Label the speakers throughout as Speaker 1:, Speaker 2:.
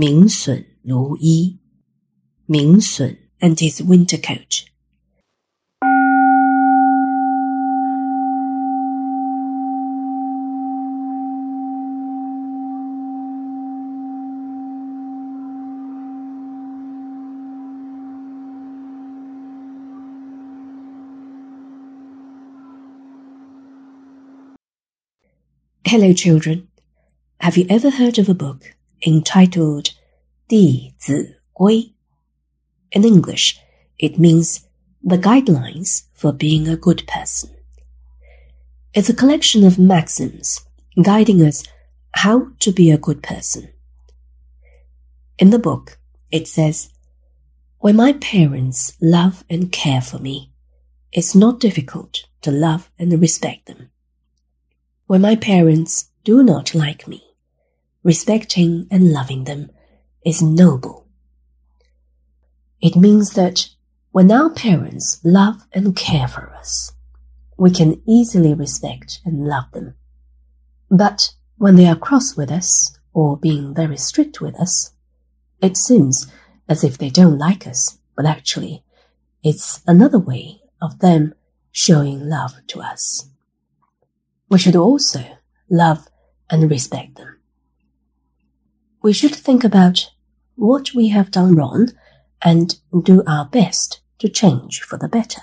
Speaker 1: Min Sun Lu Yi. Min Sun and his winter coat. Hello, children. Have you ever heard of a book entitled Di Zi Gui? In English, it means the guidelines for being a good person. It's a collection of maxims guiding us how to be a good person. In the book, it says, When my parents love and care for me, it's not difficult to love and respect them when my parents do not like me. Respecting and loving them is noble. It means that when our parents love and care for us, we can easily respect and love them. But when they are cross with us or being very strict with us, it seems as if they don't like us, but actually it's another way of them showing love to us we should also love and respect them. We should think about what we have done wrong and do our best to change for the better.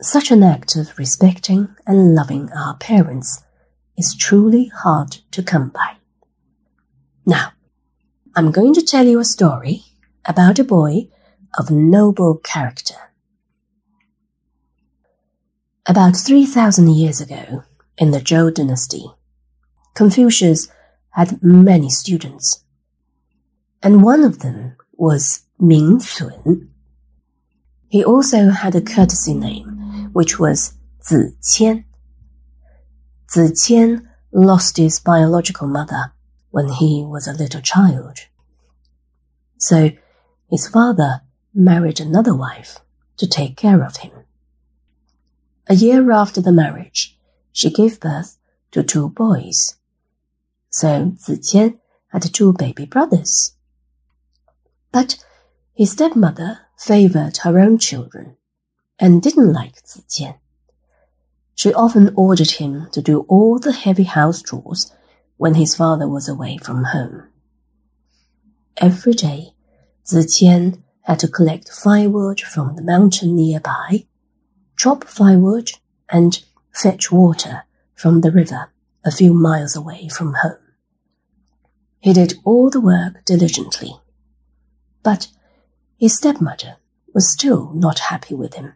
Speaker 1: Such an act of respecting and loving our parents is truly hard to come by. Now, I'm going to tell you a story about a boy of noble character about 3,000 years ago, in the Zhou dynasty, Confucius had many students, and one of them was Min Sun. He also had a courtesy name, which was Zi Qian. Zi Qian lost his biological mother when he was a little child. So his father married another wife to take care of him. A year after the marriage, she gave birth to two boys. So Ziqian had two baby brothers. But his stepmother favored her own children and didn't like Ziqian. She often ordered him to do all the heavy house chores when his father was away from home. Every day, Ziqian had to collect firewood from the mountain nearby chop firewood, and fetch water from the river a few miles away from home. He did all the work diligently, but his stepmother was still not happy with him.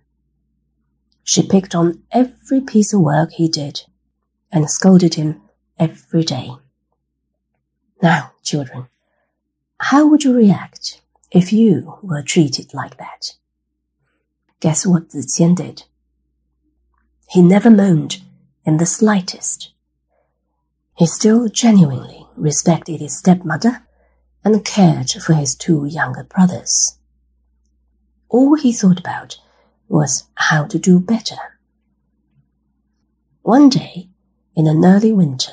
Speaker 1: She picked on every piece of work he did and scolded him every day. Now, children, how would you react if you were treated like that? Guess what Ziqian did? He never moaned in the slightest. He still genuinely respected his stepmother and cared for his two younger brothers. All he thought about was how to do better. One day, in an early winter,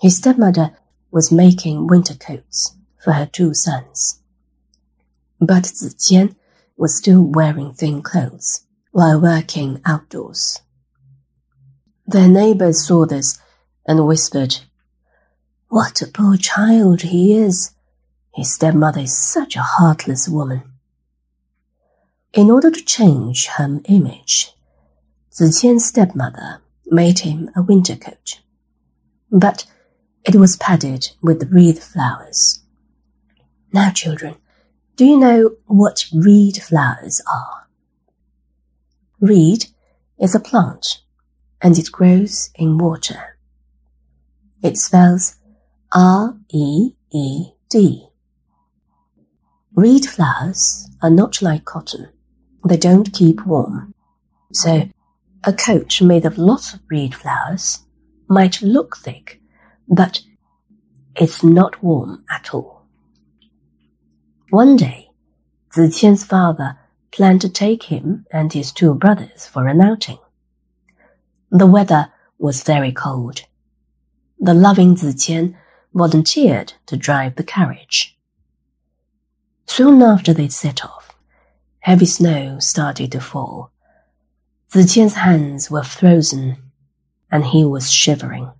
Speaker 1: his stepmother was making winter coats for her two sons. But Ziqian was still wearing thin clothes while working outdoors. Their neighbors saw this and whispered, What a poor child he is! His stepmother is such a heartless woman. In order to change her image, Ziqian's stepmother made him a winter coat. But it was padded with reed flowers. Now, children, do you know what reed flowers are? Reed is a plant and it grows in water. It spells R E E D. Reed flowers are not like cotton. They don't keep warm. So a coat made of lots of reed flowers might look thick, but it's not warm at all. One day, Ziqian's father planned to take him and his two brothers for an outing. The weather was very cold. The loving Ziqian volunteered to drive the carriage. Soon after they'd set off, heavy snow started to fall. Ziqian's hands were frozen, and he was shivering.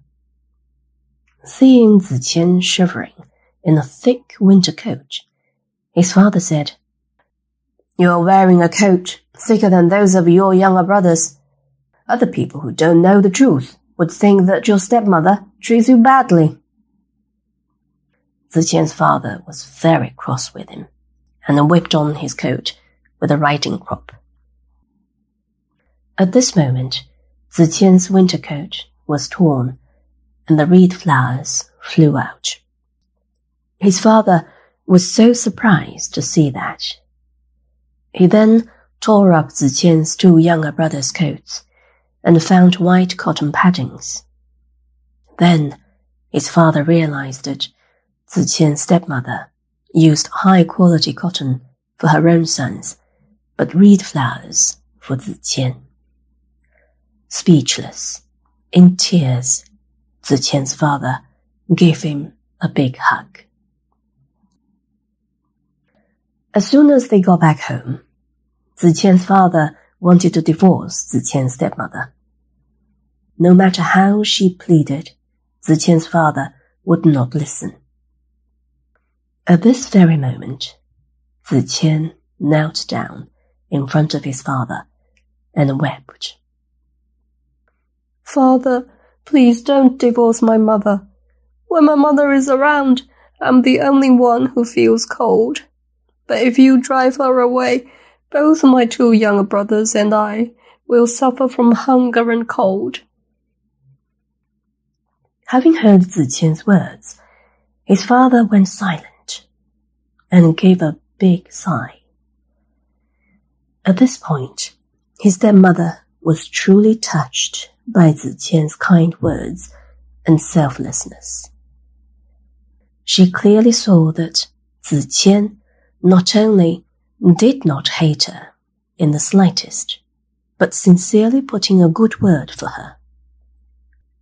Speaker 1: Seeing Ziqian shivering in a thick winter coat, his father said, You're wearing a coat thicker than those of your younger brothers. Other people who don't know the truth would think that your stepmother treats you badly. Ziqian's father was very cross with him and whipped on his coat with a riding crop. At this moment, Ziqian's winter coat was torn and the reed flowers flew out. His father was so surprised to see that. He then tore up Ziqian's two younger brothers' coats and found white cotton paddings. Then his father realized that Ziqian's stepmother used high quality cotton for her own sons, but reed flowers for Ziqian. Speechless, in tears, Ziqian's father gave him a big hug. As soon as they got back home, Ziqian's father wanted to divorce Ziqian's stepmother. No matter how she pleaded, Ziqian's father would not listen. At this very moment, Ziqian knelt down in front of his father and wept.
Speaker 2: Father, please don't divorce my mother. When my mother is around, I'm the only one who feels cold. But if you drive her away, both my two younger brothers and I will suffer from hunger and cold.
Speaker 1: Having heard Ziqian's words, his father went silent and gave a big sigh. At this point, his stepmother was truly touched by Ziqian's kind words and selflessness. She clearly saw that Ziqian not only did not hate her in the slightest, but sincerely putting a good word for her.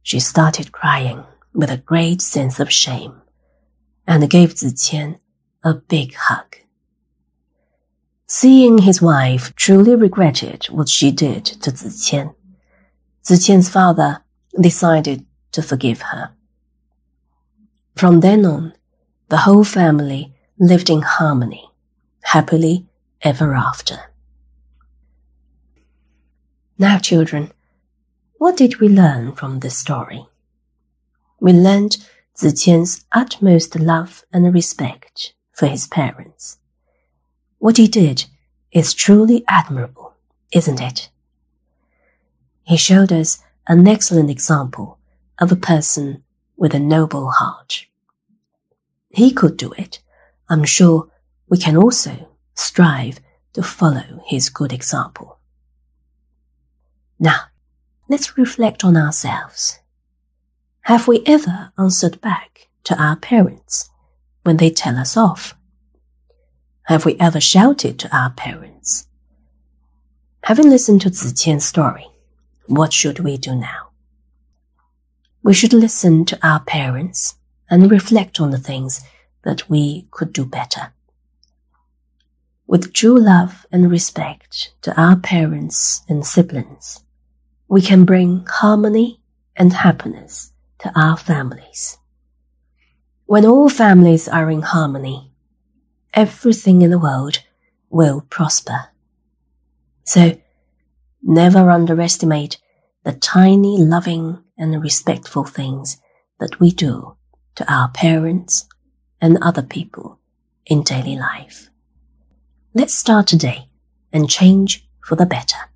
Speaker 1: She started crying with a great sense of shame and gave Ziqian a big hug. Seeing his wife truly regretted what she did to Ziqian, Ziqian's father decided to forgive her. From then on, the whole family lived in harmony happily ever after. Now, children, what did we learn from this story? We learned Ziqian's utmost love and respect for his parents. What he did is truly admirable, isn't it? He showed us an excellent example of a person with a noble heart. He could do it. I'm sure we can also strive to follow his good example. Now, let's reflect on ourselves. Have we ever answered back to our parents when they tell us off? Have we ever shouted to our parents? Having listened to Ziqian's story, what should we do now? We should listen to our parents and reflect on the things that we could do better with true love and respect to our parents and siblings, we can bring harmony and happiness to our families. When all families are in harmony, everything in the world will prosper. So, never underestimate the tiny loving and respectful things that we do to our parents and other people in daily life. Let's start today and change for the better.